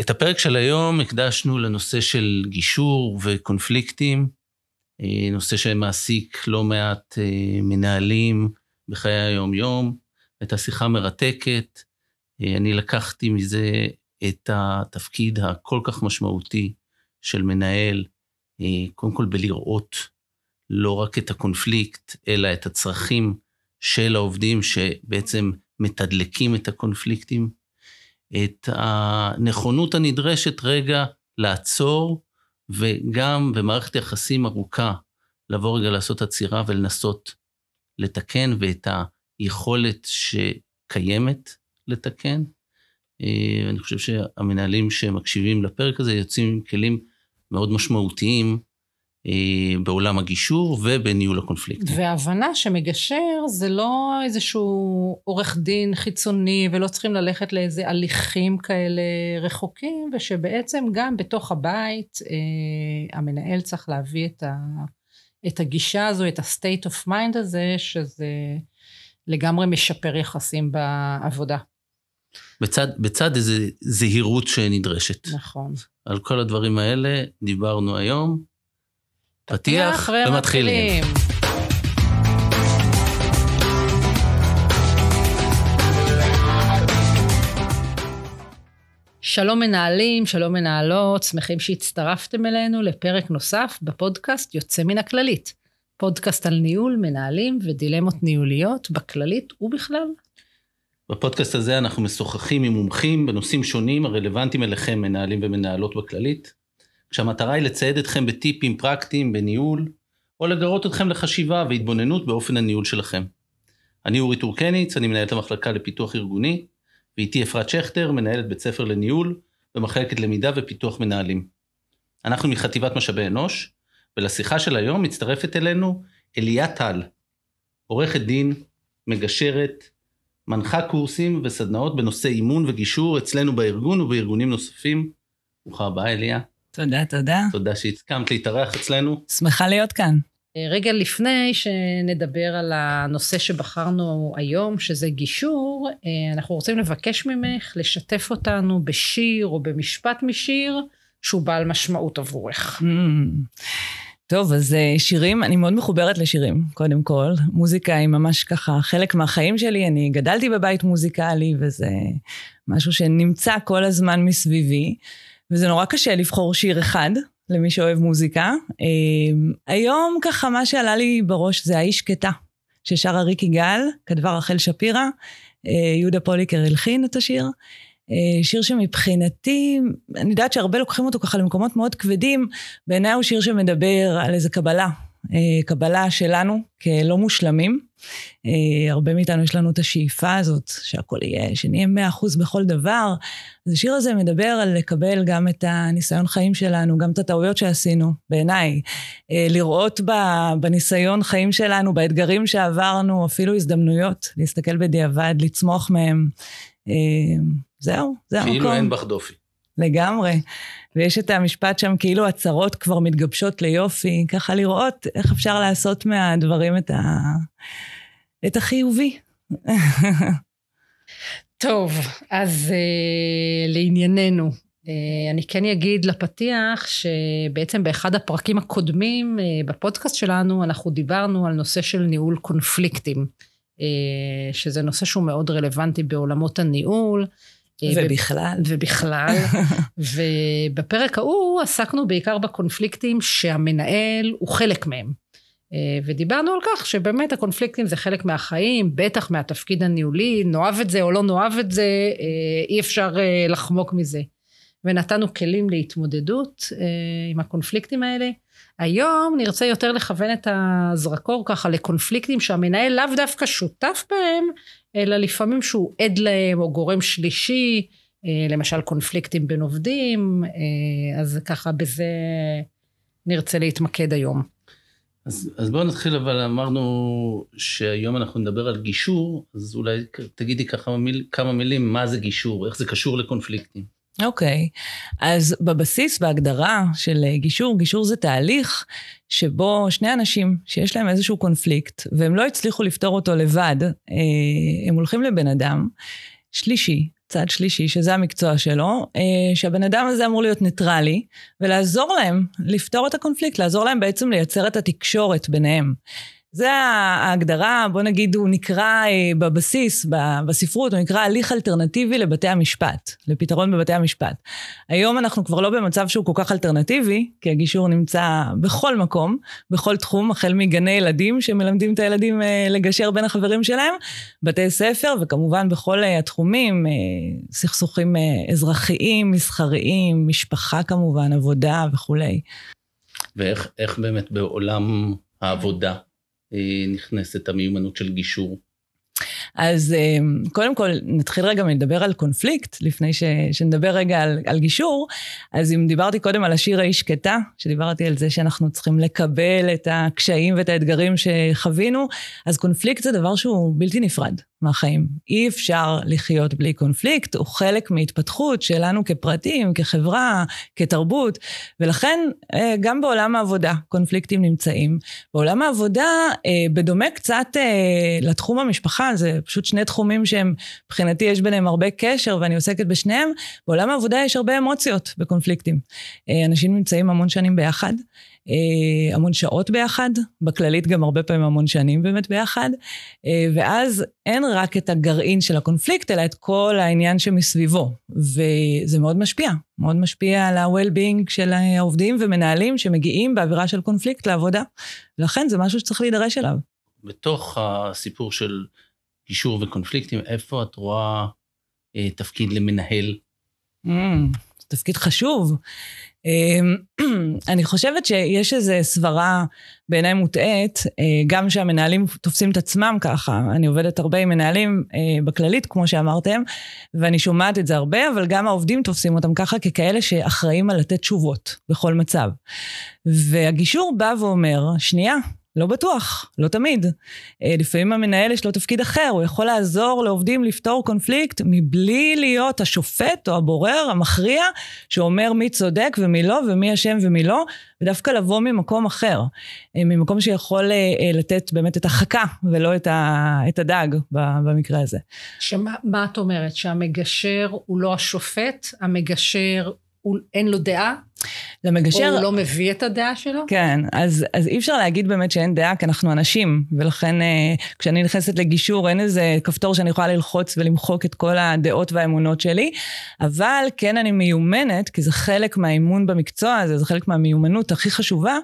את הפרק של היום הקדשנו לנושא של גישור וקונפליקטים, אה, נושא שמעסיק לא מעט אה, מנהלים בחיי היום-יום. הייתה שיחה מרתקת. אה, אני לקחתי מזה את התפקיד הכל כך משמעותי של מנהל, קודם כל בלראות לא רק את הקונפליקט, אלא את הצרכים של העובדים שבעצם מתדלקים את הקונפליקטים, את הנכונות הנדרשת רגע לעצור, וגם במערכת יחסים ארוכה, לבוא רגע לעשות עצירה ולנסות לתקן, ואת היכולת שקיימת לתקן. אה, אני חושב שהמנהלים שמקשיבים לפרק הזה יוצאים עם כלים מאוד משמעותיים בעולם הגישור ובניהול הקונפליקט. וההבנה שמגשר זה לא איזשהו עורך דין חיצוני ולא צריכים ללכת לאיזה הליכים כאלה רחוקים ושבעצם גם בתוך הבית אה, המנהל צריך להביא את, ה, את הגישה הזו, את ה-state of mind הזה, שזה לגמרי משפר יחסים בעבודה. בצד, בצד איזו זהירות שנדרשת. נכון. על כל הדברים האלה דיברנו היום. פתיח ומתחילים. שלום מנהלים, שלום מנהלות, שמחים שהצטרפתם אלינו לפרק נוסף בפודקאסט יוצא מן הכללית. פודקאסט על ניהול, מנהלים ודילמות ניהוליות בכללית ובכלל. בפודקאסט הזה אנחנו משוחחים עם מומחים בנושאים שונים הרלוונטיים אליכם, מנהלים ומנהלות בכללית. כשהמטרה היא לצייד אתכם בטיפים פרקטיים בניהול, או לגרות אתכם לחשיבה והתבוננות באופן הניהול שלכם. אני אורי טורקניץ, אני מנהלת המחלקה לפיתוח ארגוני, ואיתי אפרת שכטר, מנהלת בית ספר לניהול במחלקת למידה ופיתוח מנהלים. אנחנו מחטיבת משאבי אנוש, ולשיחה של היום מצטרפת אלינו אליה טל, עורכת דין, מגשרת, מנחה קורסים וסדנאות בנושא אימון וגישור אצלנו בארגון ובארגונים נוספים. ברוכה הבאה, אליה. תודה, תודה. תודה שהסכמת להתארח אצלנו. שמחה להיות כאן. רגע לפני שנדבר על הנושא שבחרנו היום, שזה גישור, אנחנו רוצים לבקש ממך לשתף אותנו בשיר או במשפט משיר שהוא בעל משמעות עבורך. Mm. טוב, אז אה, שירים, אני מאוד מחוברת לשירים, קודם כל. מוזיקה היא ממש ככה חלק מהחיים שלי. אני גדלתי בבית מוזיקלי, וזה משהו שנמצא כל הזמן מסביבי. וזה נורא קשה לבחור שיר אחד למי שאוהב מוזיקה. אמ, היום ככה מה שעלה לי בראש זה האיש שקטה, ששרה ריק יגאל, כתבה רחל שפירא, אה, יהודה פוליקר הלחין את השיר. אה, שיר שמבחינתי, אני יודעת שהרבה לוקחים אותו ככה למקומות מאוד כבדים, בעיניי הוא שיר שמדבר על איזה קבלה, קבלה שלנו כלא מושלמים. אה, הרבה מאיתנו יש לנו את השאיפה הזאת, שהכל יהיה, שנהיה מאה אחוז בכל דבר. אז השיר הזה מדבר על לקבל גם את הניסיון חיים שלנו, גם את הטעויות שעשינו, בעיניי. אה, לראות בניסיון חיים שלנו, באתגרים שעברנו, אפילו הזדמנויות, להסתכל בדיעבד, לצמוח מהם. זהו, זה המקום. כאילו אין בך דופי. לגמרי. ויש את המשפט שם, כאילו הצרות כבר מתגבשות ליופי, ככה לראות איך אפשר לעשות מהדברים את, ה... את החיובי. טוב, אז uh, לענייננו. Uh, אני כן אגיד לפתיח שבעצם באחד הפרקים הקודמים uh, בפודקאסט שלנו אנחנו דיברנו על נושא של ניהול קונפליקטים, uh, שזה נושא שהוא מאוד רלוונטי בעולמות הניהול. אה, ובכלל. ובכלל. ובפרק ההוא עסקנו בעיקר בקונפליקטים שהמנהל הוא חלק מהם. אה, ודיברנו על כך שבאמת הקונפליקטים זה חלק מהחיים, בטח מהתפקיד הניהולי, נאהב את זה או לא נאהב את זה, אה, אי אפשר לחמוק מזה. ונתנו כלים להתמודדות עם הקונפליקטים האלה. היום נרצה יותר לכוון את הזרקור ככה לקונפליקטים שהמנהל לאו דווקא שותף בהם, אלא לפעמים שהוא עד להם או גורם שלישי, אה, למשל קונפליקטים בין עובדים, אה, אז ככה בזה נרצה להתמקד היום. אז, אז בואו נתחיל, אבל אמרנו שהיום אנחנו נדבר על גישור, אז אולי תגידי ככה מיל, כמה מילים, מה זה גישור, איך זה קשור לקונפליקטים. אוקיי, okay. אז בבסיס, בהגדרה של גישור, גישור זה תהליך שבו שני אנשים שיש להם איזשהו קונפליקט, והם לא הצליחו לפתור אותו לבד, אה, הם הולכים לבן אדם שלישי, צד שלישי, שזה המקצוע שלו, שהבן אדם הזה אמור להיות ניטרלי, ולעזור להם לפתור את הקונפליקט, לעזור להם בעצם לייצר את התקשורת ביניהם. זה ההגדרה, בוא נגיד, הוא נקרא אה, בבסיס, בספרות, הוא נקרא הליך אלטרנטיבי לבתי המשפט, לפתרון בבתי המשפט. היום אנחנו כבר לא במצב שהוא כל כך אלטרנטיבי, כי הגישור נמצא בכל מקום, בכל תחום, החל מגני ילדים שמלמדים את הילדים אה, לגשר בין החברים שלהם, בתי ספר, וכמובן בכל אה, התחומים, סכסוכים אזרחיים, מסחריים, משפחה כמובן, עבודה וכולי. ואיך באמת בעולם העבודה נכנסת המיומנות של גישור? אז אה, קודם כל, נתחיל רגע מלדבר על קונפליקט, לפני ש, שנדבר רגע על, על גישור. אז אם דיברתי קודם על השיר האיש שקטה, שדיברתי על זה שאנחנו צריכים לקבל את הקשיים ואת האתגרים שחווינו, אז קונפליקט זה דבר שהוא בלתי נפרד מהחיים. אי אפשר לחיות בלי קונפליקט, הוא חלק מהתפתחות שלנו כפרטים, כחברה, כתרבות, ולכן אה, גם בעולם העבודה קונפליקטים נמצאים. בעולם העבודה, אה, בדומה קצת אה, לתחום המשפחה, זה פשוט שני תחומים שהם, מבחינתי יש ביניהם הרבה קשר ואני עוסקת בשניהם, בעולם העבודה יש הרבה אמוציות בקונפליקטים. אנשים נמצאים המון שנים ביחד. אה, המון שעות ביחד, בכללית גם הרבה פעמים המון שנים באמת ביחד, אה, ואז אין רק את הגרעין של הקונפליקט, אלא את כל העניין שמסביבו, וזה מאוד משפיע, מאוד משפיע על ה-well-being של העובדים ומנהלים שמגיעים באווירה של קונפליקט לעבודה, ולכן זה משהו שצריך להידרש אליו. בתוך הסיפור של גישור וקונפליקטים, איפה את רואה אה, תפקיד למנהל? Mm, תפקיד חשוב. אמ, אני חושבת שיש איזו סברה בעיניי מוטעית, אה, גם שהמנהלים תופסים את עצמם ככה. אני עובדת הרבה עם מנהלים אה, בכללית, כמו שאמרתם, ואני שומעת את זה הרבה, אבל גם העובדים תופסים אותם ככה ככאלה שאחראים על לתת תשובות בכל מצב. והגישור בא ואומר, שנייה, לא בטוח, לא תמיד. אה, לפעמים המנהל יש לו תפקיד אחר, הוא יכול לעזור לעובדים לפתור קונפליקט מבלי להיות השופט או הבורר, המכריע, שאומר מי צודק ומי לא, ומי אשם ומי לא, ודווקא לבוא ממקום אחר, אה, ממקום שיכול אה, לתת באמת את החכה ולא את, הדג במקרה הזה. שמה את אומרת? שהמגשר הוא לא השופט, המגשר הוא, אין לו דעה? למגשר... או הוא לא מביא את הדעה שלו? כן, אז, אז אי אפשר להגיד באמת שאין דעה, כי אנחנו אנשים, ולכן אה, כשאני נכנסת לגישור אין איזה כפתור שאני יכולה ללחוץ ולמחוק את כל הדעות והאמונות שלי, אבל כן אני מיומנת, כי זה חלק מהאימון במקצוע הזה, זה חלק מהמיומנות הכי חשובה,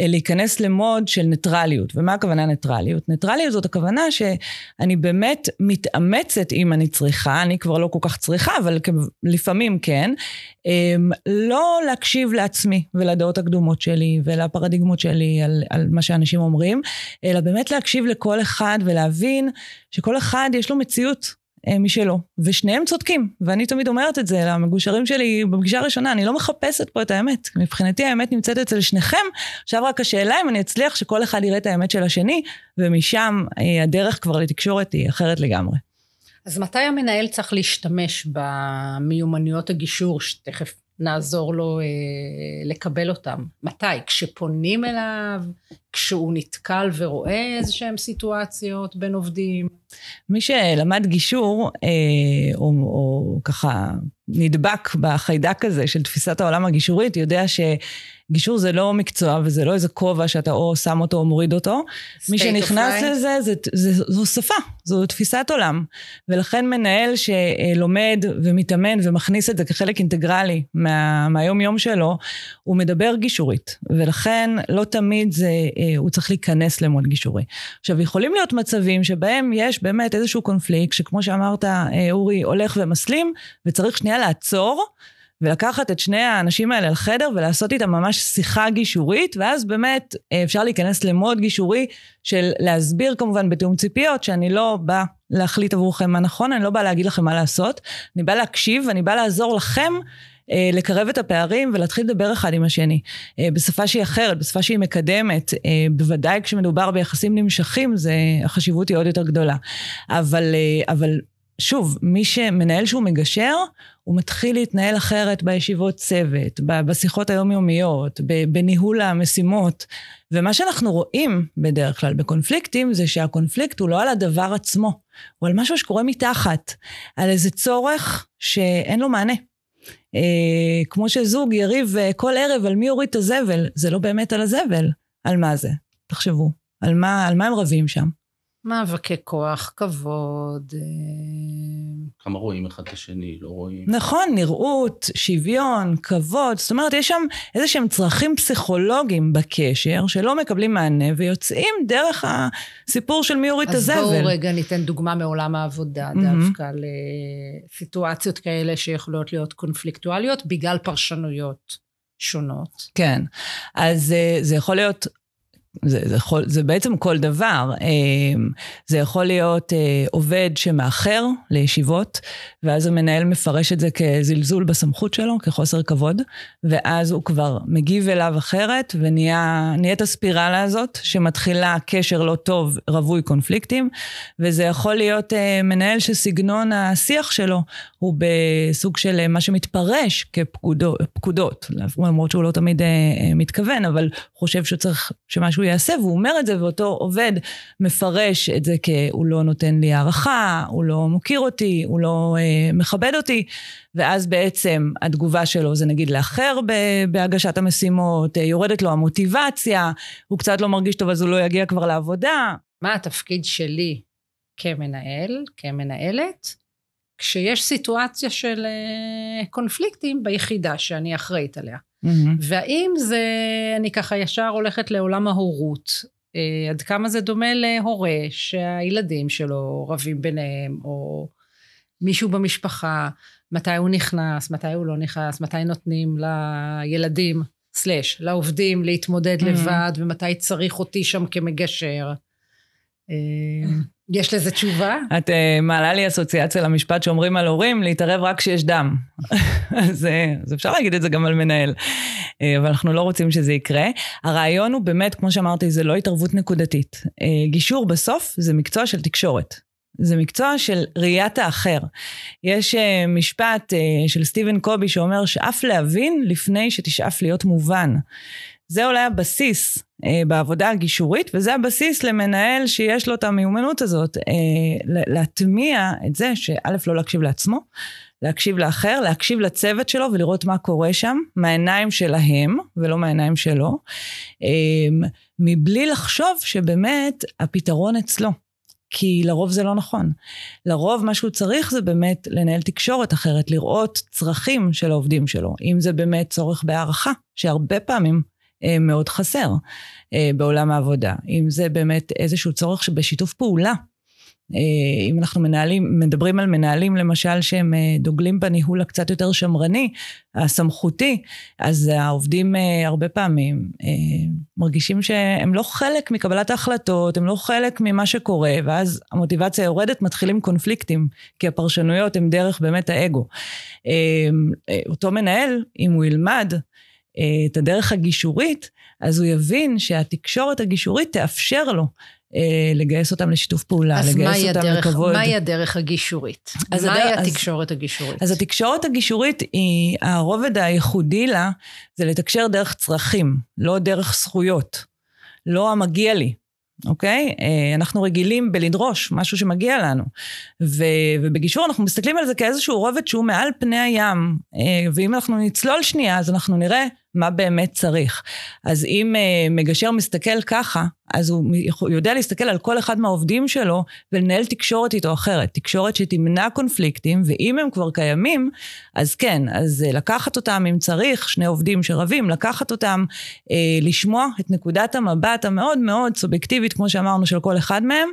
אה, להיכנס למוד של ניטרליות. ומה הכוונה ניטרליות? ניטרליות זאת הכוונה שאני באמת מתאמצת אם אני צריכה, אני כבר לא כל כך צריכה, אבל לפעמים כן, אה, לא להקשיב להקשיב לעצמי ולדעות הקדומות שלי ולפרדיגמות שלי על, על מה שאנשים אומרים, אלא באמת להקשיב לכל אחד ולהבין שכל אחד יש לו מציאות אה, משלו, ושניהם צודקים, ואני תמיד אומרת את זה למגושרים שלי בפגישה הראשונה, אני לא מחפשת פה את האמת, מבחינתי האמת נמצאת אצל שניכם, עכשיו רק השאלה אם אני אצליח שכל אחד יראה את האמת של השני, ומשם אה, הדרך כבר לתקשורת היא אחרת לגמרי. אז מתי המנהל צריך להשתמש במיומנויות הגישור, שתכף נעזור לו אה, לקבל אותם. מתי? כשפונים אליו? כשהוא נתקל ורואה איזה שהן סיטואציות בין עובדים? מי שלמד גישור, אה, או, או ככה נדבק בחיידק הזה של תפיסת העולם הגישורית, יודע ש... גישור זה לא מקצוע וזה לא איזה כובע שאתה או שם אותו או מוריד אותו. מי שנכנס לזה, זה, זה, זה, זו שפה, זו תפיסת עולם. ולכן מנהל שלומד ומתאמן ומכניס את זה כחלק אינטגרלי מה, מהיום-יום שלו, הוא מדבר גישורית. ולכן לא תמיד זה, אה, הוא צריך להיכנס למוד גישורי. עכשיו, יכולים להיות מצבים שבהם יש באמת איזשהו קונפליקט, שכמו שאמרת, אה, אורי, הולך ומסלים, וצריך שנייה לעצור. ולקחת את שני האנשים האלה לחדר ולעשות איתם ממש שיחה גישורית, ואז באמת אה, אפשר להיכנס למוד גישורי של להסביר כמובן בתיאום ציפיות, שאני לא באה להחליט עבורכם מה נכון, אני לא באה להגיד לכם מה לעשות, אני באה להקשיב ואני באה לעזור לכם. אה, לקרב את הפערים ולהתחיל לדבר אחד עם השני. אה, בשפה שהיא אחרת, בשפה שהיא מקדמת, בוודאי כשמדובר ביחסים נמשכים, זה, החשיבות היא עוד יותר גדולה. אבל, אבל שוב, מי שמנהל שהוא מגשר, הוא מתחיל להתנהל אחרת בישיבות צוות, בשיחות היומיומיות, בניהול המשימות. ומה שאנחנו רואים בדרך כלל בקונפליקטים, זה שהקונפליקט הוא לא על הדבר עצמו, הוא על משהו שקורה מתחת, על איזה צורך שאין לו מענה. אה, כמו שזוג יריב אה, כל ערב על מי יוריד את הזבל, זה לא באמת על הזבל. על מה זה? תחשבו. על מה, על מה הם רבים שם? מאבקי כוח, כבוד. אה, כמה רואים אחד את השני, לא רואים. נכון, נראות, שוויון, כבוד. זאת אומרת, יש שם איזה שהם צרכים פסיכולוגיים בקשר שלא מקבלים מענה ויוצאים דרך הסיפור של מי יוריד את הזבל. אז בואו רגע ניתן דוגמה מעולם העבודה, mm-hmm. דווקא לסיטואציות כאלה שיכולות להיות קונפליקטואליות בגלל פרשנויות שונות. כן, אז אה, זה יכול להיות זה, זה, יכול, זה בעצם כל דבר. אמ, זה יכול להיות אה, עובד שמאחר לישיבות, ואז המנהל מפרש את זה כזלזול בסמכות שלו, כחוסר כבוד, ואז הוא כבר מגיב אליו אחרת, ונהיית הספירלה הזאת, שמתחילה קשר לא טוב, רווי קונפליקטים, וזה יכול להיות אה, מנהל שסגנון השיח שלו הוא בסוג של אה, מה שמתפרש כפקודות, למרות שהוא לא תמיד מתכוון, אבל חושב שצריך שמשהו יעשה, והוא אומר את זה, ואותו עובד מפרש את זה כהוא לא נותן לי הערכה, הוא לא מוקיר אותי, הוא לא אה, מכבד אותי, ואז בעצם התגובה שלו זה נגיד לאחר בהגשת המשימות, אה, יורדת לו המוטיבציה, הוא קצת לא מרגיש טוב אז הוא לא יגיע כבר לעבודה. מה התפקיד שלי כמנהל, כמנהלת, כשיש סיטואציה של אה, קונפליקטים ביחידה שאני אחראית עליה. Mm-hmm. והאם זה, אני ככה ישר הולכת לעולם ההורות, אה, עד כמה זה דומה להורה שהילדים שלו רבים ביניהם, או מישהו במשפחה, מתי הוא נכנס, מתי הוא לא נכנס, מתי נותנים לילדים, סלאש, לעובדים להתמודד mm-hmm. לבד, ומתי צריך אותי שם כמגשר. אה, יש לזה תשובה? את uh, מעלה לי אסוציאציה למשפט שאומרים על הורים, להתערב רק כשיש דם. אז, uh, אז אפשר להגיד את זה גם על מנהל, uh, אבל אנחנו לא רוצים שזה יקרה. הרעיון הוא באמת, כמו שאמרתי, זה לא התערבות נקודתית. Uh, גישור בסוף זה מקצוע של תקשורת. זה מקצוע של ראיית האחר. יש uh, משפט uh, של סטיבן קובי שאומר שאף להבין לפני שתשאף להיות מובן. זה אולי הבסיס אה, בעבודה הגישורית, וזה הבסיס למנהל שיש לו את המיומנות הזאת, אה, להטמיע את זה שא', לא להקשיב לעצמו, להקשיב לאחר, להקשיב לצוות שלו ולראות מה קורה שם, מהעיניים שלהם ולא מהעיניים שלו, אה, מבלי לחשוב שבאמת הפתרון אצלו. כי לרוב זה לא נכון. לרוב מה שהוא צריך זה באמת לנהל תקשורת אחרת, לראות צרכים של העובדים שלו. אם זה באמת צורך בהערכה, שהרבה פעמים אה, מאוד חסר אה, בעולם העבודה. אם זה באמת איזשהו צורך שבשיתוף פעולה. אה, אם אנחנו מנהלים, מדברים על מנהלים למשל שהם דוגלים בניהול הקצת יותר שמרני, הסמכותי, אז העובדים הרבה פעמים מרגישים שהם לא חלק מקבלת ההחלטות, הם לא חלק ממה שקורה, ואז המוטיבציה יורדת, מתחילים קונפליקטים, כי הפרשנויות הן דרך באמת האגו. אותו מנהל, אם הוא ילמד את הדרך הגישורית, אז הוא יבין שהתקשורת הגישורית תאפשר לו אה, לגייס אותם לשיתוף פעולה, לגייס אותם הדרך, לכבוד. אז מהי הדרך הגישורית? מהי הדר... התקשורת אז, הגישורית? אז התקשורת הגישורית היא, הרובד הייחודי לה זה לתקשר דרך צרכים, לא דרך זכויות. לא המגיע לי. אוקיי? אה, אנחנו רגילים בלדרוש משהו שמגיע לנו. ו, ובגישור אנחנו מסתכלים על זה כאיזשהו רובד שהוא מעל פני הים. אה, ואם אנחנו נצלול שנייה, אז אנחנו נראה מה באמת צריך. אז אם uh, מגשר מסתכל ככה, אז הוא יודע להסתכל על כל אחד מהעובדים שלו ולנהל תקשורת איתו אחרת. תקשורת שתמנע קונפליקטים, ואם הם כבר קיימים, אז כן, אז uh, לקחת אותם אם צריך, שני עובדים שרבים, לקחת אותם, uh, לשמוע את נקודת המבט המאוד מאוד סובייקטיבית, כמו שאמרנו, של כל אחד מהם,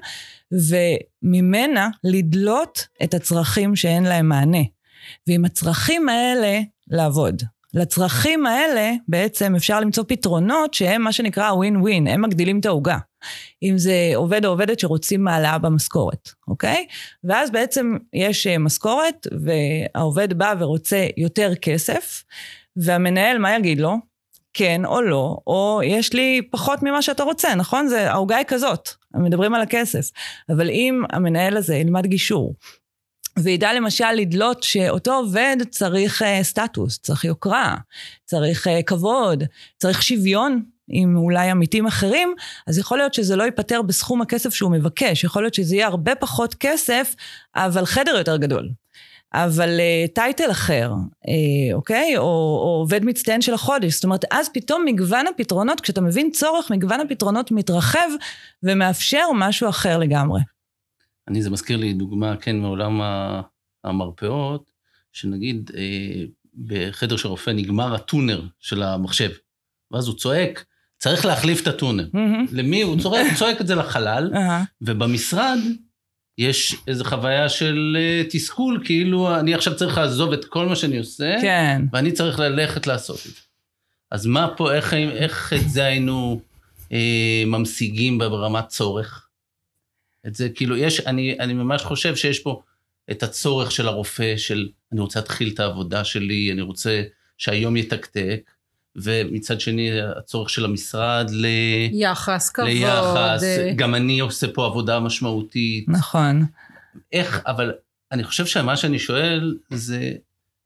וממנה לדלות את הצרכים שאין להם מענה. ועם הצרכים האלה, לעבוד. לצרכים האלה בעצם אפשר למצוא פתרונות שהם מה שנקרא ווין ווין, הם מגדילים את העוגה. אם זה עובד או עובדת שרוצים מעלה במשכורת, אוקיי? ואז בעצם יש אה, משכורת והעובד בא ורוצה יותר כסף, והמנהל, מה יגיד לו? כן או לא, או יש לי פחות ממה שאתה רוצה, נכון? זה, העוגה היא כזאת, מדברים על הכסף. אבל אם המנהל הזה ילמד גישור, וידע למשל לדלות שאותו עובד צריך uh, סטטוס, צריך יוקרה, צריך uh, כבוד, צריך שוויון עם אולי עמיתים אחרים, אז יכול להיות שזה לא ייפתר בסכום הכסף שהוא מבקש, יכול להיות שזה יהיה הרבה פחות כסף, אבל חדר יותר גדול. אבל uh, טייטל אחר, uh, אוקיי? או, או עובד מצטיין של החודש. זאת אומרת, אז פתאום מגוון הפתרונות, כשאתה מבין צורך, מגוון הפתרונות מתרחב ומאפשר משהו אחר לגמרי. אני, זה מזכיר לי דוגמה, כן, מעולם המרפאות, שנגיד אה, בחדר של רופא נגמר הטונר של המחשב, ואז הוא צועק, צריך להחליף את הטונר. Mm-hmm. למי? הוא צועק, הוא צועק את זה לחלל, uh-huh. ובמשרד יש איזו חוויה של uh, תסכול, כאילו אני עכשיו צריך לעזוב את כל מה שאני עושה, כן. ואני צריך ללכת לעשות את זה. אז מה פה, איך, איך את זה היינו אה, ממשיגים ברמת צורך? את זה, כאילו, יש, אני, אני ממש חושב שיש פה את הצורך של הרופא, של אני רוצה להתחיל את העבודה שלי, אני רוצה שהיום יתקתק, ומצד שני הצורך של המשרד ל... יחס, כבוד. ליחס, גם אני עושה פה עבודה משמעותית. נכון. איך, אבל אני חושב שמה שאני שואל זה,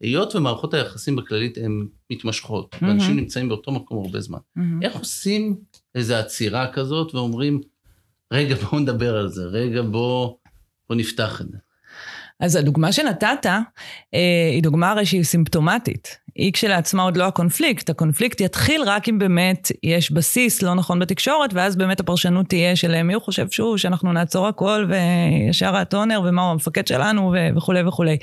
היות ומערכות היחסים בכללית הן מתמשכות, mm-hmm. ואנשים נמצאים באותו מקום הרבה זמן, mm-hmm. איך עושים איזו עצירה כזאת ואומרים, רגע, בואו נדבר על זה, רגע, בואו בוא נפתח את זה. אז הדוגמה שנתת אה, היא דוגמה הרי שהיא סימפטומטית. היא כשלעצמה עוד לא הקונפליקט, הקונפליקט יתחיל רק אם באמת יש בסיס לא נכון בתקשורת, ואז באמת הפרשנות תהיה של מי הוא חושב שהוא, שאנחנו נעצור הכל וישר הטונר ומה הוא המפקד שלנו וכולי וכולי.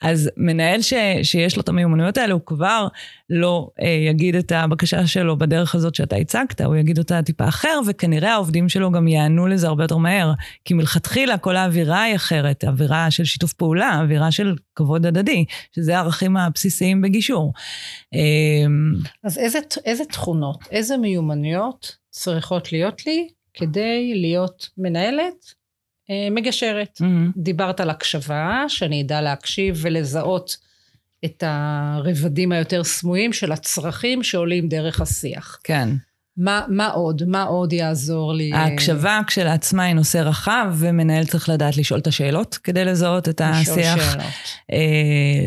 אז מנהל ש, שיש לו את המיומנויות האלה, הוא כבר לא אה, יגיד את הבקשה שלו בדרך הזאת שאתה הצגת, הוא יגיד אותה טיפה אחר, וכנראה העובדים שלו גם יענו לזה הרבה יותר מהר. כי מלכתחילה כל האווירה היא אחרת, אווירה של שיתוף פעולה, אווירה של כבוד הדדי, שזה הערכים הבסיסיים בגישור. אמ, אז איזה, איזה תכונות, איזה מיומנויות צריכות להיות לי כדי להיות מנהלת אה, מגשרת? Mm-hmm. דיברת על הקשבה, שאני אדע להקשיב ולזהות את הרבדים היותר סמויים של הצרכים שעולים דרך השיח. כן. מה, מה עוד? מה עוד יעזור לי? ההקשבה כשלעצמה היא נושא רחב, ומנהל צריך לדעת לשאול את השאלות כדי לזהות את השיח. לשאול שאלות. אה,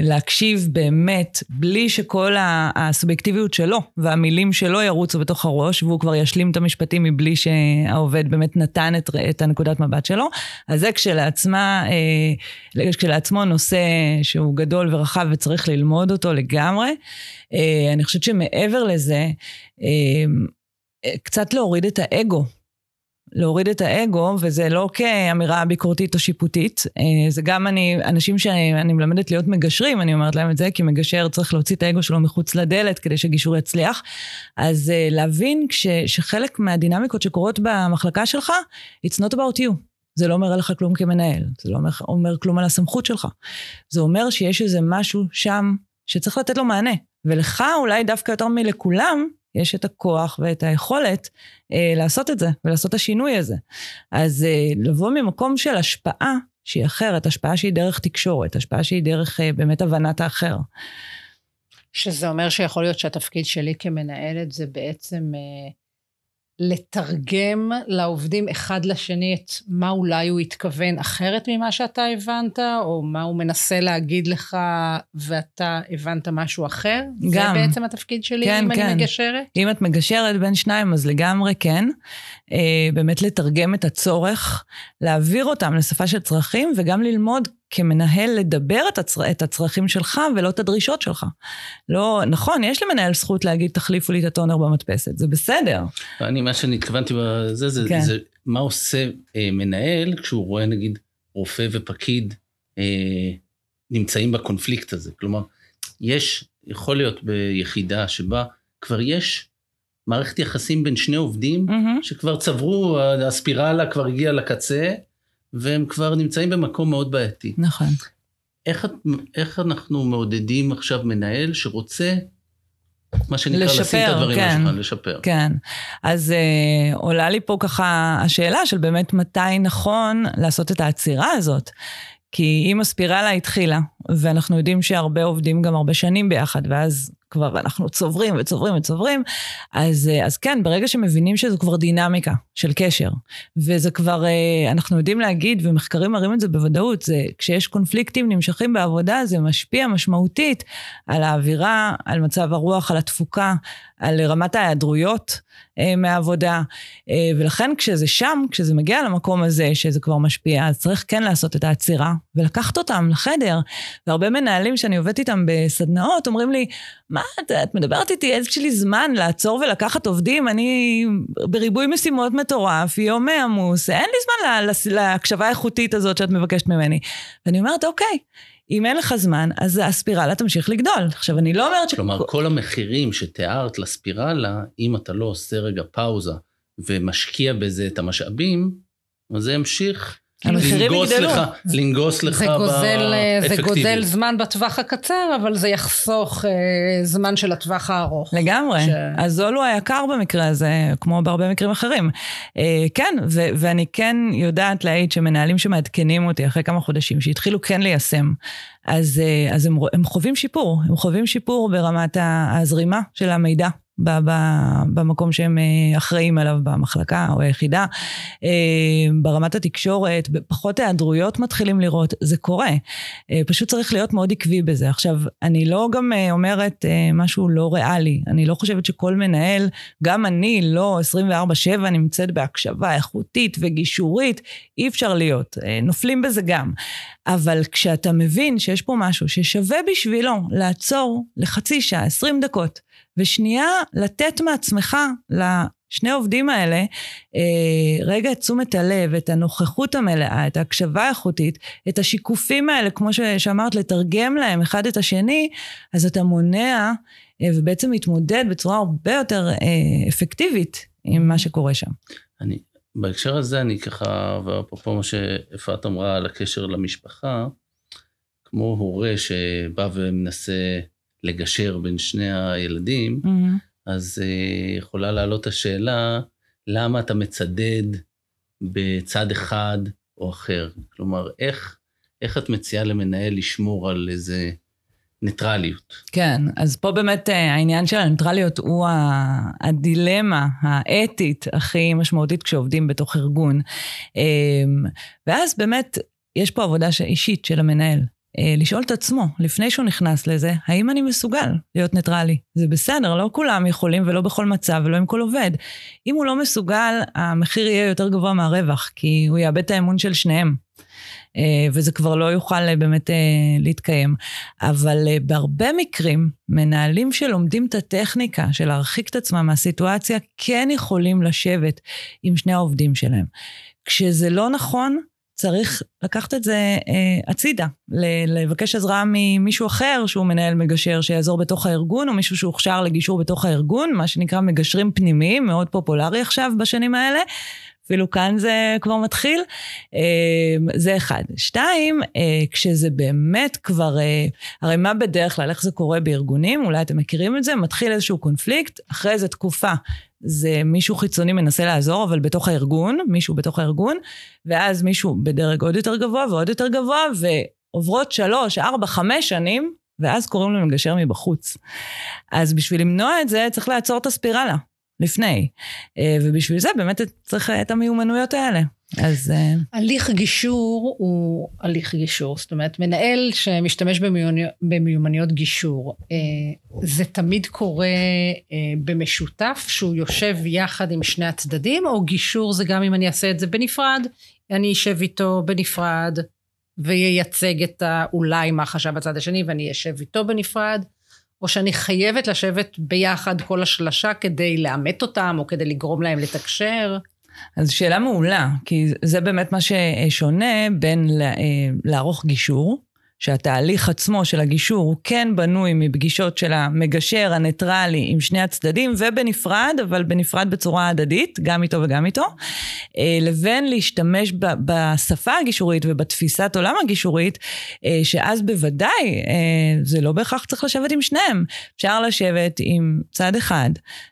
להקשיב באמת, בלי שכל הסובייקטיביות שלו והמילים שלו ירוצו בתוך הראש, והוא כבר ישלים את המשפטים מבלי שהעובד באמת נתן את, את הנקודת מבט שלו. אז זה כשלעצמה, אה, כשלעצמו נושא שהוא גדול ורחב וצריך ללמוד אותו לגמרי. אה, אני חושבת שמעבר לזה, קצת להוריד את האגו. להוריד את האגו, וזה לא כאמירה ביקורתית או שיפוטית, אה, זה גם אני, אנשים שאני מלמדת להיות מגשרים, אני אומרת להם את זה, כי מגשר צריך להוציא את האגו שלו מחוץ לדלת כדי שגישור יצליח. אז אה, להבין כש, שחלק מהדינמיקות שקורות במחלקה שלך, it's not about you. זה לא אומר עליך כלום כמנהל, זה לא אומר, אומר כלום על הסמכות שלך. זה אומר שיש איזה משהו שם שצריך לתת לו מענה. ולך אולי דווקא יותר מלכולם, יש את הכוח ואת היכולת אה, לעשות את זה ולעשות את השינוי הזה. אז אה, לבוא ממקום של השפעה שהיא אחרת, השפעה שהיא דרך תקשורת, השפעה שהיא דרך אה, באמת הבנת האחר. שזה אומר שיכול להיות שהתפקיד שלי כמנהלת זה בעצם אה, לתרגם לעובדים אחד לשני את מה אולי הוא התכוון אחרת ממה שאתה הבנת, או מה הוא מנסה להגיד לך ואתה הבנת משהו אחר? גם. זה בעצם התפקיד שלי כן, אם כן. אני מגשרת? אם את מגשרת בין שניים, אז לגמרי כן. אה, באמת לתרגם את הצורך, להעביר אותם לשפה של צרכים, וגם ללמוד כמנהל לדבר את, הצר... את הצרכים שלך ולא את הדרישות שלך. לא, נכון, יש למנהל זכות להגיד, תחליפו לי את הטונר במדפסת, זה בסדר. אני, מה שאני התכוונתי בזה, זה, כן. זה מה עושה אה, מנהל כשהוא רואה נגיד רופא ופקיד אה, נמצאים בקונפליקט הזה. כלומר, יש, יכול להיות ביחידה שבה כבר יש מערכת יחסים בין שני עובדים, mm-hmm. שכבר צברו, הספירלה כבר הגיעה לקצה, והם כבר נמצאים במקום מאוד בעייתי. נכון. איך, איך אנחנו מעודדים עכשיו מנהל שרוצה, מה שנקרא, לשפר, לשים את הדברים כן, לשולחן, לשפר? כן. אז אה, עולה לי פה ככה השאלה של באמת מתי נכון לעשות את העצירה הזאת. כי אם הספירלה התחילה, ואנחנו יודעים שהרבה עובדים גם הרבה שנים ביחד, ואז כבר אנחנו צוברים וצוברים וצוברים, אז, אז כן, ברגע שמבינים שזו כבר דינמיקה של קשר, וזה כבר, אנחנו יודעים להגיד, ומחקרים מראים את זה בוודאות, זה כשיש קונפליקטים נמשכים בעבודה, זה משפיע משמעותית על האווירה, על מצב הרוח, על התפוקה, על רמת ההיעדרויות אה, מהעבודה. אה, ולכן כשזה שם, כשזה מגיע למקום הזה, שזה כבר משפיע, אז צריך כן לעשות את העצירה ולקחת אותם לחדר. והרבה מנהלים שאני עובדת איתם בסדנאות אומרים לי, מה, את, את מדברת איתי, יש לי זמן לעצור ולקחת עובדים, אני בריבוי משימות מטורף, יום עמוס, אין לי זמן להקשבה האיכותית הזאת שאת מבקשת ממני. ואני אומרת, אוקיי. אם אין לך זמן, אז הספירלה תמשיך לגדול. עכשיו, אני לא אומרת ש... כלומר, כל המחירים שתיארת לספירלה, אם אתה לא עושה רגע פאוזה ומשקיע בזה את המשאבים, אז זה ימשיך המחירים יגדלו. לך, לנגוס לך באפקטיביות. זה גוזל זמן בטווח הקצר, אבל זה יחסוך אה, זמן של הטווח הארוך. לגמרי. ש... הזול הוא היקר במקרה הזה, כמו בהרבה מקרים אחרים. אה, כן, ו- ואני כן יודעת להעיד שמנהלים שמעדכנים אותי אחרי כמה חודשים, שהתחילו כן ליישם, אז, אה, אז הם, הם חווים שיפור, הם חווים שיפור ברמת הזרימה של המידע במקום שהם אה, אחראים עליו במחלקה או היחידה. אה, ברמת התקשורת, פחות היעדרויות מתחילים לראות, זה קורה. אה, פשוט צריך להיות מאוד עקבי בזה. עכשיו, אני לא גם אומרת משהו לא ריאלי. אני לא חושבת שכל מנהל, גם אני לא 24-7 נמצאת בהקשבה איכותית וגישורית, אי אפשר להיות. נופלים בזה גם. אבל כשאתה מבין שיש פה משהו ששווה בשבילו לעצור לחצי שעה, 20 דקות, ושנייה לתת מעצמך לשני העובדים האלה אה, רגע את תשומת הלב, את הנוכחות המלאה, את ההקשבה האיכותית, את השיקופים האלה, כמו שאמרת, לתרגם להם אחד את השני, אז אתה מונע אה, ובעצם מתמודד בצורה הרבה יותר אה, אפקטיבית עם מה שקורה שם. אני, בהקשר הזה אני ככה, ואפרופו מה שאפרת אמרה על הקשר למשפחה, כמו הורה שבא ומנסה לגשר בין שני הילדים, mm-hmm. אז uh, יכולה לעלות השאלה, למה אתה מצדד בצד אחד או אחר? כלומר, איך, איך את מציעה למנהל לשמור על איזה ניטרליות? כן, אז פה באמת uh, העניין של הניטרליות הוא הדילמה האתית הכי משמעותית כשעובדים בתוך ארגון. Um, ואז באמת, יש פה עבודה אישית של המנהל. אה, לשאול את עצמו, לפני שהוא נכנס לזה, האם אני מסוגל להיות ניטרלי? זה בסדר, לא כולם יכולים ולא בכל מצב ולא עם כל עובד. אם הוא לא מסוגל, המחיר יהיה יותר גבוה מהרווח, כי הוא יאבד את האמון של שניהם. אה, וזה כבר לא יוכל אה, באמת להתקיים. אבל בהרבה מקרים, מנהלים שלומדים את הטכניקה של להרחיק את עצמם מהסיטואציה, כן יכולים לשבת עם שני העובדים שלהם. כשזה לא נכון, צריך לקחת את זה אה, הצידה, לבקש עזרה ממישהו אחר שהוא מנהל מגשר שיעזור בתוך הארגון, או מישהו שהוכשר לגישור בתוך הארגון, מה שנקרא מגשרים פנימיים, מאוד פופולרי עכשיו בשנים האלה. אפילו כאן זה כבר מתחיל. אה, זה אחד. שתיים, אה, כשזה באמת כבר, אה, הרי מה בדרך כלל, איך זה קורה בארגונים, אולי אתם מכירים את זה, מתחיל איזשהו קונפליקט, אחרי איזה תקופה זה מישהו חיצוני מנסה לעזור, אבל בתוך הארגון, מישהו בתוך הארגון, ואז מישהו בדרג עוד יותר גבוה ועוד יותר גבוה, ועוברות שלוש, ארבע, חמש שנים, ואז קוראים לו מגשר מבחוץ. אז בשביל למנוע את זה, צריך לעצור את הספירלה. לפני. אה, ובשביל זה באמת צריך את המיומנויות האלה. אז... אה, הליך גישור הוא הליך גישור. זאת אומרת, מנהל שמשתמש במיומנויות, במיומנויות גישור, אה, זה תמיד קורה במשותף, שהוא יושב יחד עם שני הצדדים, או גישור זה גם אם אני אעשה את זה בנפרד, אני אשב איתו בנפרד, וייצג את האולי מה חשב הצד השני, ואני אשב איתו בנפרד. או שאני חייבת לשבת ביחד כל השלשה כדי לאמת אותם, או כדי לגרום להם לתקשר? אז שאלה מעולה, כי זה באמת מה ששונה בין אה, לערוך גישור, שהתהליך עצמו של הגישור הוא כן בנוי מפגישות של המגשר הניטרלי עם שני הצדדים ובנפרד, אבל בנפרד בצורה הדדית, גם איתו וגם איתו, אה, לבין להשתמש בשפה הגישורית ובתפיסת עולם הגישורית, אה, שאז בוודאי אה, זה לא בהכרח צריך לשבת עם שניהם. אפשר לשבת עם צד אחד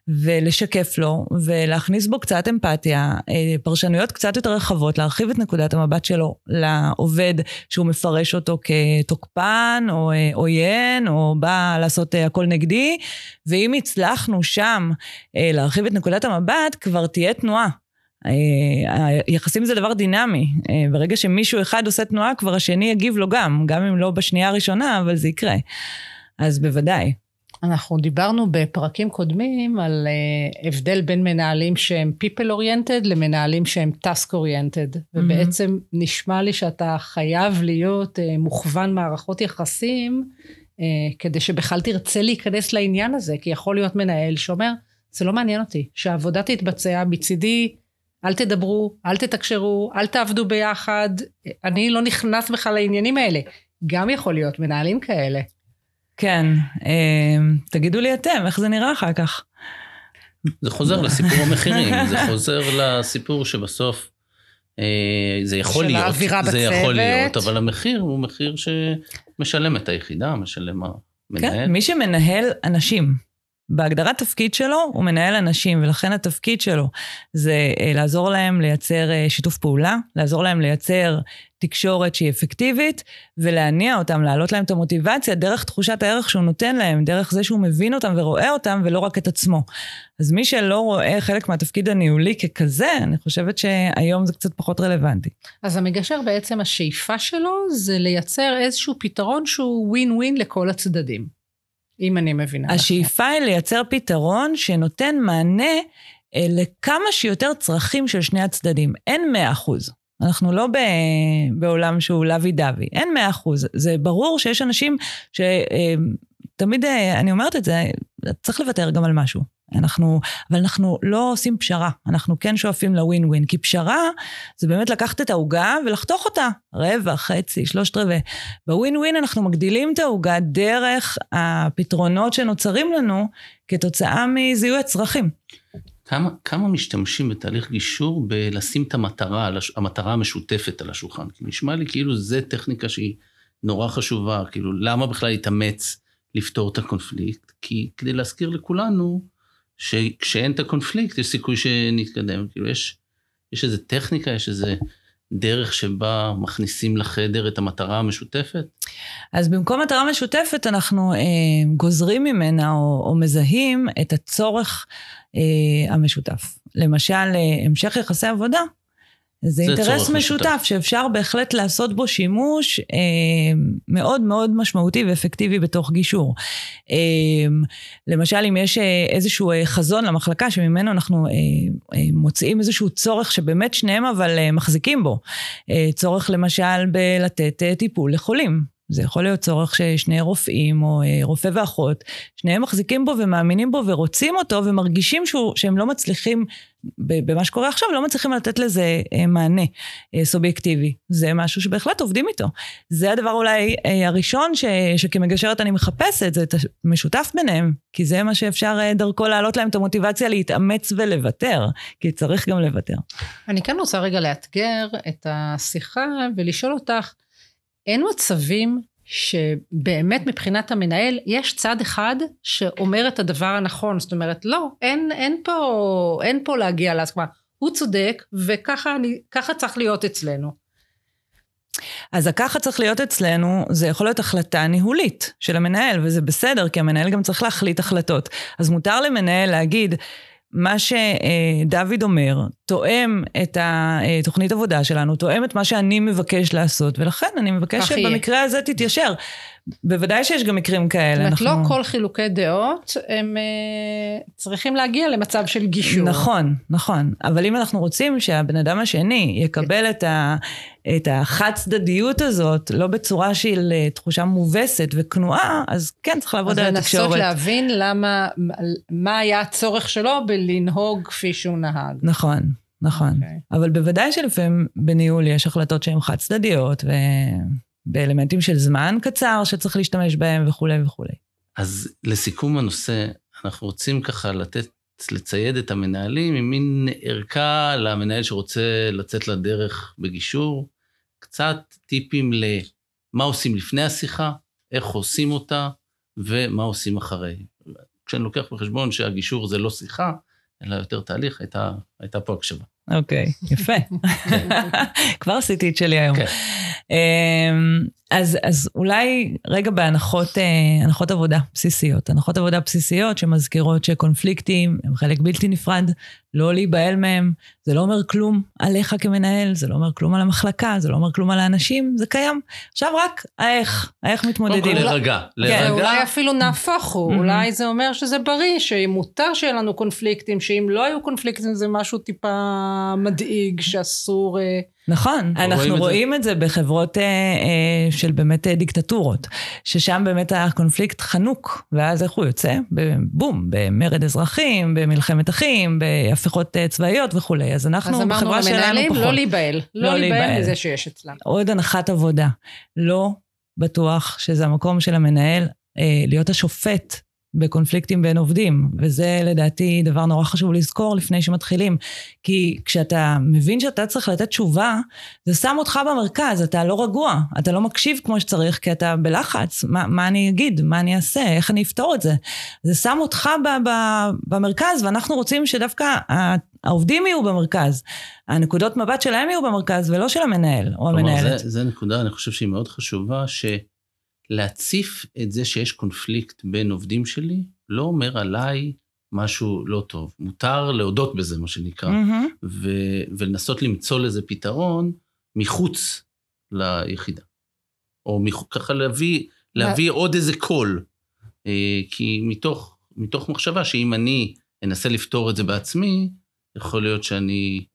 ולשקף לו ולהכניס בו קצת אמפתיה, פרשנויות קצת יותר רחבות, להרחיב את נקודת המבט שלו לעובד שהוא מפרש אותו כ... תוקפן או עוין, או בא לעשות הכל נגדי, ואם הצלחנו שם להרחיב את נקודת המבט, כבר תהיה תנועה. היחסים זה דבר דינמי. ברגע שמישהו אחד עושה תנועה, כבר השני יגיב לו גם, גם אם לא בשנייה הראשונה, אבל זה יקרה. אז בוודאי. אנחנו דיברנו בפרקים קודמים על uh, הבדל בין מנהלים שהם people oriented למנהלים שהם task oriented, mm-hmm. ובעצם נשמע לי שאתה חייב להיות uh, מוכוון מערכות יחסים, uh, כדי שבכלל תרצה להיכנס לעניין הזה, כי יכול להיות מנהל שאומר, זה לא מעניין אותי, שהעבודה תתבצע מצידי, אל תדברו, אל תתקשרו, אל תעבדו ביחד, אני לא נכנס בכלל לעניינים האלה. גם יכול להיות מנהלים כאלה. כן, אה, תגידו לי אתם, איך זה נראה אחר כך? זה חוזר לסיפור המחירים, זה חוזר לסיפור שבסוף אה, זה יכול להיות, האווירה זה בצוות. יכול להיות, אבל המחיר הוא מחיר שמשלם את היחידה, משלם המנהל. כן, מי שמנהל אנשים, בהגדרת תפקיד שלו, הוא מנהל אנשים, ולכן התפקיד שלו זה אה, לעזור להם לייצר אה, שיתוף פעולה, לעזור להם לייצר תקשורת שהיא אפקטיבית, ולהניע אותם, להעלות להם את המוטיבציה דרך תחושת הערך שהוא נותן להם, דרך זה שהוא מבין אותם ורואה אותם, ולא רק את עצמו. אז מי שלא רואה חלק מהתפקיד הניהולי ככזה, אני חושבת שהיום זה קצת פחות רלוונטי. אז המגשר בעצם, השאיפה שלו זה לייצר איזשהו פתרון שהוא ווין ווין לכל הצדדים. אם אני מבינה נכון. השאיפה היא לייצר פתרון שנותן מענה אה, לכמה שיותר צרכים של שני הצדדים. אין מאה אחוז. אנחנו לא ב, בעולם שהוא לוי דווי, אין מאה אחוז. זה ברור שיש אנשים שתמיד, אה, אה, אני אומרת את זה, צריך לוותר גם על משהו. אנחנו, אבל אנחנו לא עושים פשרה, אנחנו כן שואפים לווין ווין, כי פשרה זה באמת לקחת את העוגה ולחתוך אותה, רבע, חצי, שלושת רבעי. בווין ווין אנחנו מגדילים את העוגה דרך הפתרונות שנוצרים לנו כתוצאה מזיהוי הצרכים. כמה, כמה משתמשים בתהליך גישור בלשים את המטרה, המטרה המשותפת על השולחן? כי נשמע לי כאילו זו טכניקה שהיא נורא חשובה, כאילו למה בכלל להתאמץ לפתור את הקונפליקט? כי כדי להזכיר לכולנו, שכשאין את הקונפליקט יש סיכוי שנתקדם. כאילו יש, יש איזה טכניקה, יש איזה דרך שבה מכניסים לחדר את המטרה המשותפת? אז במקום מטרה משותפת אנחנו אה, גוזרים ממנה או, או מזהים את הצורך אה, המשותף. למשל, אה, המשך יחסי עבודה זה, אינטרס משותף, משותף שאפשר בהחלט לעשות בו שימוש אה, מאוד מאוד משמעותי ואפקטיבי בתוך גישור. אה, למשל, אם יש אה, איזשהו אה, חזון למחלקה שממנו אנחנו אה, אה, מוצאים איזשהו צורך שבאמת שניהם אבל אה, מחזיקים בו, אה, צורך למשל בלתת אה, טיפול לחולים. זה יכול להיות צורך ששני רופאים או אה, רופא ואחות, שניהם מחזיקים בו ומאמינים בו ורוצים אותו ומרגישים שהוא, שהם לא מצליחים, במה שקורה עכשיו, לא מצליחים לתת לזה אה, מענה אה, סובייקטיבי. זה משהו שבהחלט עובדים איתו. זה הדבר אולי הראשון ש, שכמגשרת אני מחפשת, זה את המשותף ביניהם, כי זה מה שאפשר דרכו להעלות להם את המוטיבציה להתאמץ ולוותר, כי צריך גם לוותר. אני כן רוצה רגע לאתגר את השיחה ולשאול אותך, אין מצבים שבאמת מבחינת המנהל יש צד אחד שאומר את הדבר הנכון, זאת אומרת לא, אין, אין, פה, אין פה להגיע להסכמה, הוא צודק וככה אני, צריך להיות אצלנו. אז הככה צריך להיות אצלנו, זה יכול להיות החלטה ניהולית של המנהל, וזה בסדר, כי המנהל גם צריך להחליט החלטות. אז מותר למנהל להגיד, מה שדוד אומר תואם את התוכנית עבודה שלנו, תואם את מה שאני מבקש לעשות, ולכן אני מבקש שבמקרה יהיה. הזה תתיישר. בוודאי שיש גם מקרים כאלה. זאת אומרת, אנחנו... לא כל חילוקי דעות הם uh, צריכים להגיע למצב של גישור. נכון, נכון. אבל אם אנחנו רוצים שהבן אדם השני יקבל את, ה, את החד צדדיות הזאת, לא בצורה של אה, תחושה מובסת וכנועה, אז כן, צריך לעבוד על התקשורת. אז לנסות להבין למה, מה היה הצורך שלו בלנהוג כפי שהוא נהג. נכון. נכון, okay. אוקיי. אבל בוודאי שלפעמים בניהול יש החלטות שהן חד צדדיות, ו... באלמנטים של זמן קצר שצריך להשתמש בהם וכולי וכולי. אז לסיכום הנושא, אנחנו רוצים ככה לתת, לצייד את המנהלים עם מין ערכה למנהל שרוצה לצאת לדרך בגישור, קצת טיפים למה עושים לפני השיחה, איך עושים אותה ומה עושים אחרי. כשאני לוקח בחשבון שהגישור זה לא שיחה, אלא יותר תהליך, הייתה, הייתה פה הקשבה. אוקיי, יפה. כבר עשיתי את שלי היום. כן. אמ, אז, אז אולי רגע בהנחות אה, הנחות עבודה בסיסיות. הנחות עבודה בסיסיות שמזכירות שקונפליקטים הם חלק בלתי נפרד, לא להיבהל מהם. זה לא אומר כלום עליך כמנהל, זה לא אומר כלום על המחלקה, זה לא אומר כלום על האנשים, זה קיים. עכשיו רק האיך, האיך מתמודדים. קודם כל להירגע. כן. להירגע. אולי אפילו נהפוך הוא, Mhm. אולי זה אומר שזה בריא, שמותר שיהיה לנו קונפליקטים, שאם לא היו קונפליקטים זה משהו טיפה מדאיג, שאסור... אה, נכון, רואים אנחנו את זה. רואים את זה בחברות אה, אה, של באמת אה, דיקטטורות, ששם באמת הקונפליקט חנוק, ואז איך הוא יוצא? בבום, במרד אזרחים, במלחמת אחים, בהפיכות אה, צבאיות וכולי. אז אנחנו אז אמרנו בחברה שלנו למנהלים פחות. לא להיבהל, לא לא להיבהל להיבהל. מזה שיש אצלם. עוד הנחת עבודה. לא בטוח שזה המקום של המנהל אה, להיות השופט בקונפליקטים בין עובדים, וזה לדעתי דבר נורא חשוב לזכור לפני שמתחילים. כי כשאתה מבין שאתה צריך לתת תשובה, זה שם אותך במרכז, אתה לא רגוע, אתה לא מקשיב כמו שצריך, כי אתה בלחץ, מה, מה אני אגיד, מה אני אעשה, איך אני אפתור את זה. זה שם אותך ב, ב, במרכז, ואנחנו רוצים שדווקא העובדים יהיו במרכז. הנקודות מבט שלהם יהיו במרכז, ולא של המנהל או המנהלת. זה, זה נקודה, אני חושב שהיא מאוד חשובה, שלהציף את זה שיש קונפליקט בין עובדים שלי, לא אומר עליי משהו לא טוב. מותר להודות בזה, מה שנקרא, מהמם. ו- ולנסות למצוא לזה פתרון מחוץ ליחידה. או מח- ככה להביא, להביא עוד איזה קול. אה, כי מתוך, מתוך מחשבה שאם אני אנסה לפתור את זה בעצמי, יכול להיות שאני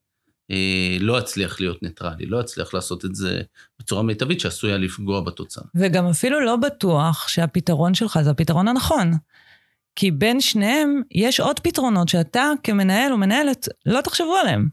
לא אצליח להיות ניטרלי, לא אצליח לעשות את זה בצורה מיטבית שעשויה לפגוע בתוצאה. וגם אפילו לא בטוח שהפתרון שלך זה הפתרון הנכון. כי בין שניהם יש עוד פתרונות שאתה כמנהל או מנהלת לא תחשבו עליהם.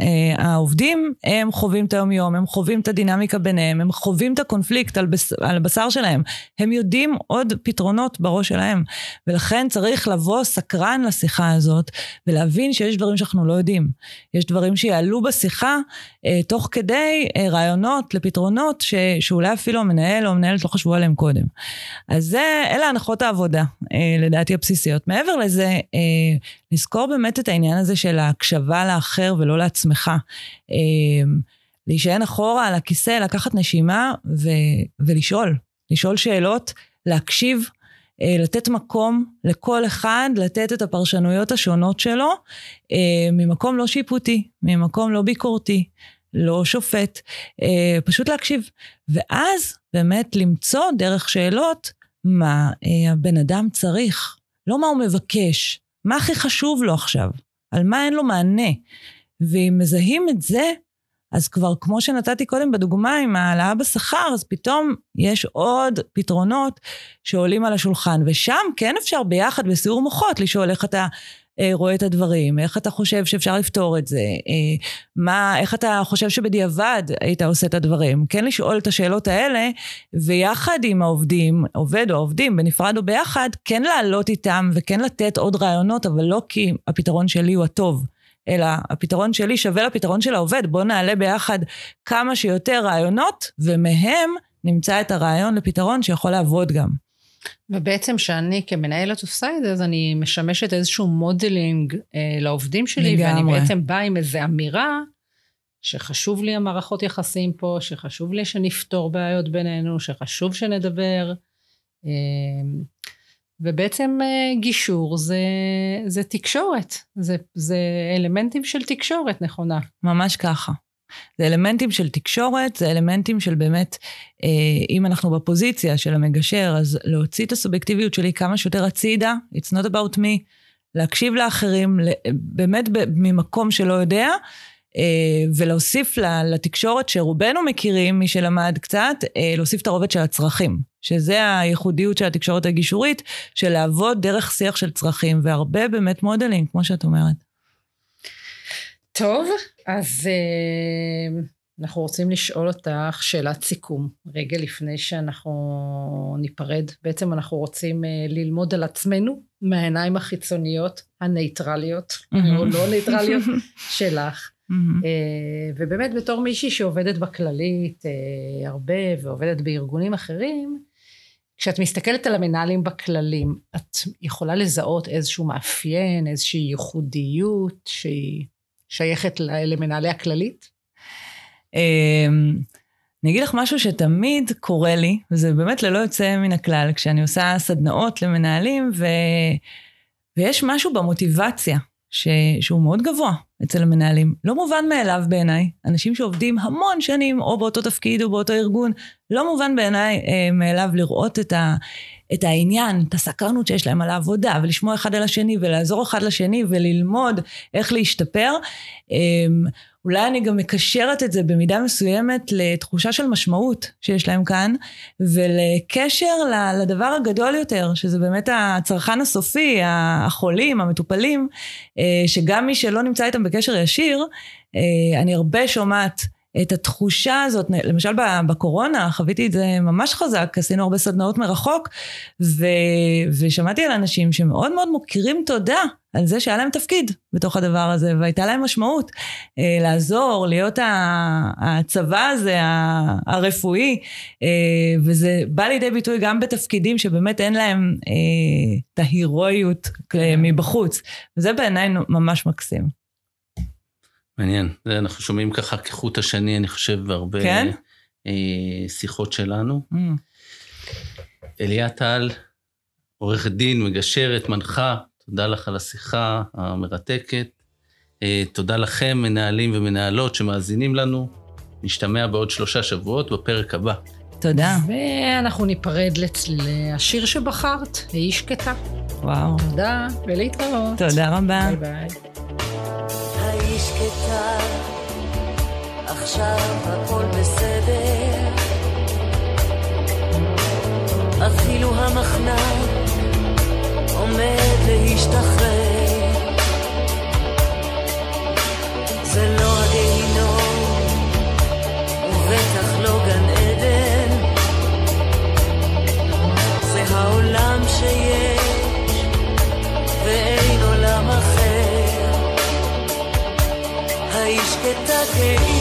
Uh, העובדים, הם חווים את היום-יום, הם חווים את הדינמיקה ביניהם, הם חווים את הקונפליקט על, בס, על הבשר שלהם. הם יודעים עוד פתרונות בראש שלהם. ולכן צריך לבוא סקרן לשיחה הזאת, ולהבין שיש דברים שאנחנו לא יודעים. יש דברים שיעלו בשיחה uh, תוך כדי uh, רעיונות לפתרונות ש, שאולי אפילו המנהל או המנהלת לא חשבו עליהם קודם. אז זה, אלה הנחות העבודה, uh, לדעתי הבסיסיות. מעבר לזה, uh, לזכור באמת את העניין הזה של ההקשבה לאחר ולא לעצמך. אה, להישען אחורה על הכיסא, לקחת נשימה ו- ולשאול. לשאול שאלות, להקשיב, אה, לתת מקום לכל אחד, לתת את הפרשנויות השונות שלו, אה, ממקום לא שיפוטי, ממקום לא ביקורתי, לא שופט, פשוט להקשיב. ואז באמת למצוא דרך שאלות מה הבן אדם צריך, לא מה הוא מבקש, מה הכי חשוב לו עכשיו, על מה אין לו מענה. ואם מזהים את זה, אז כבר כמו שנתתי קודם בדוגמה עם העלאה בשכר, אז פתאום יש עוד פתרונות שעולים על השולחן. ושם כן אפשר ביחד בסיעור מוחות לשאול איך אתה רואה את הדברים, איך אתה חושב שאפשר לפתור את זה, אה, מה, איך אתה חושב שבדיעבד היית עושה את הדברים. כן לשאול את השאלות האלה, ויחד עם העובדים, עובד או עובדים, בנפרד או ביחד, כן לעלות איתם וכן לתת עוד רעיונות, אבל לא כי הפתרון שלי הוא הטוב. אלא הפתרון שלי שווה לפתרון של העובד. בואו נעלה ביחד כמה שיותר רעיונות, ומהם נמצא את הרעיון לפתרון שיכול לעבוד גם. ובעצם שאני כמנהלת זה, אז אני משמשת איזשהו modeling אה, לעובדים שלי, לגמרי. ואני בעצם באה עם איזו אמירה שחשוב לי המערכות יחסים פה, שחשוב לי שנפתור בעיות בינינו, שחשוב שנדבר. אה, ובעצם אה, גישור זה, זה תקשורת, זה, זה אלמנטים של תקשורת נכונה. ממש ככה. זה אלמנטים של תקשורת, זה אלמנטים של באמת, אה, אם אנחנו בפוזיציה של המגשר, אז להוציא את הסובייקטיביות שלי כמה שיותר הצידה, it's not about me, להקשיב לאחרים, באמת ממקום שלא יודע, אה, ולהוסיף לתקשורת שרובנו מכירים, מי שלמד קצת, אה, להוסיף את הרובד של הצרכים, שזה הייחודיות של התקשורת הגישורית, של לעבוד דרך שיח של צרכים, והרבה באמת מודלים, כמו שאת אומרת. טוב, אז אה, אנחנו רוצים לשאול אותך שאלת סיכום, רגע לפני שאנחנו ניפרד. בעצם אנחנו רוצים אה, ללמוד על עצמנו מהעיניים החיצוניות, הנייטרליות, מהמם. או לא נייטרליות, שלך. מהמם. אה, ובאמת בתור מישהי שעובדת בכללית אה, הרבה ועובדת בארגונים אחרים, כשאת מסתכלת על המנהלים בכללים, את יכולה לזהות איזשהו מאפיין, איזושהי ייחודיות שהיא, שייכת למנהלי הכללית? אמ, אני אגיד לך משהו שתמיד קורה לי, וזה באמת ללא יוצא מן הכלל, כשאני עושה סדנאות למנהלים, ו... ויש משהו במוטיבציה ש... שהוא מאוד גבוה אצל המנהלים. לא מובן מאליו בעיניי. אנשים שעובדים המון שנים, או באותו תפקיד או באותו ארגון, לא מובן בעיניי אה, מאליו לראות את, ה... את העניין, את הסקרנות שיש להם על העבודה, ולשמוע אחד על השני, ולעזור אחד לשני, וללמוד איך להשתפר. אה, אולי אני גם מקשרת את זה במידה מסוימת לתחושה של משמעות שיש להם כאן, ולקשר לדבר הגדול יותר, שזה באמת הצרכן הסופי, החולים, המטופלים, אה, שגם מי שלא נמצא איתם בקשר ישיר, אה, אני הרבה שומעת את התחושה הזאת, למשל בקורונה חוויתי את זה ממש חזק, עשינו הרבה סדנאות מרחוק, ו, ושמעתי על אנשים שמאוד מאוד מוקירים תודה על זה שהיה להם תפקיד בתוך הדבר הזה, והייתה להם משמעות אה, לעזור, להיות הצבא הזה, הרפואי, אה, וזה בא לידי ביטוי גם בתפקידים שבאמת אין להם אה, את ההירואיות מבחוץ, וזה בעיניי ממש מקסים. מעניין, זה אנחנו שומעים ככה כחוט השני, אני חושב, בהרבה כן? אה, שיחות שלנו. Mm. אליה טל, עורכת דין, מגשרת, מנחה, תודה לך על השיחה המרתקת. אה, תודה לכם, מנהלים ומנהלות שמאזינים לנו. נשתמע בעוד שלושה שבועות בפרק הבא. תודה. ואנחנו ניפרד השיר שבחרת, והיא שקטה. וואו. תודה, ולהתראות. תודה רבה. ביי ביי. שקטה, עכשיו הכל בסדר. אפילו המחנק עומד להשתחרר. שקטה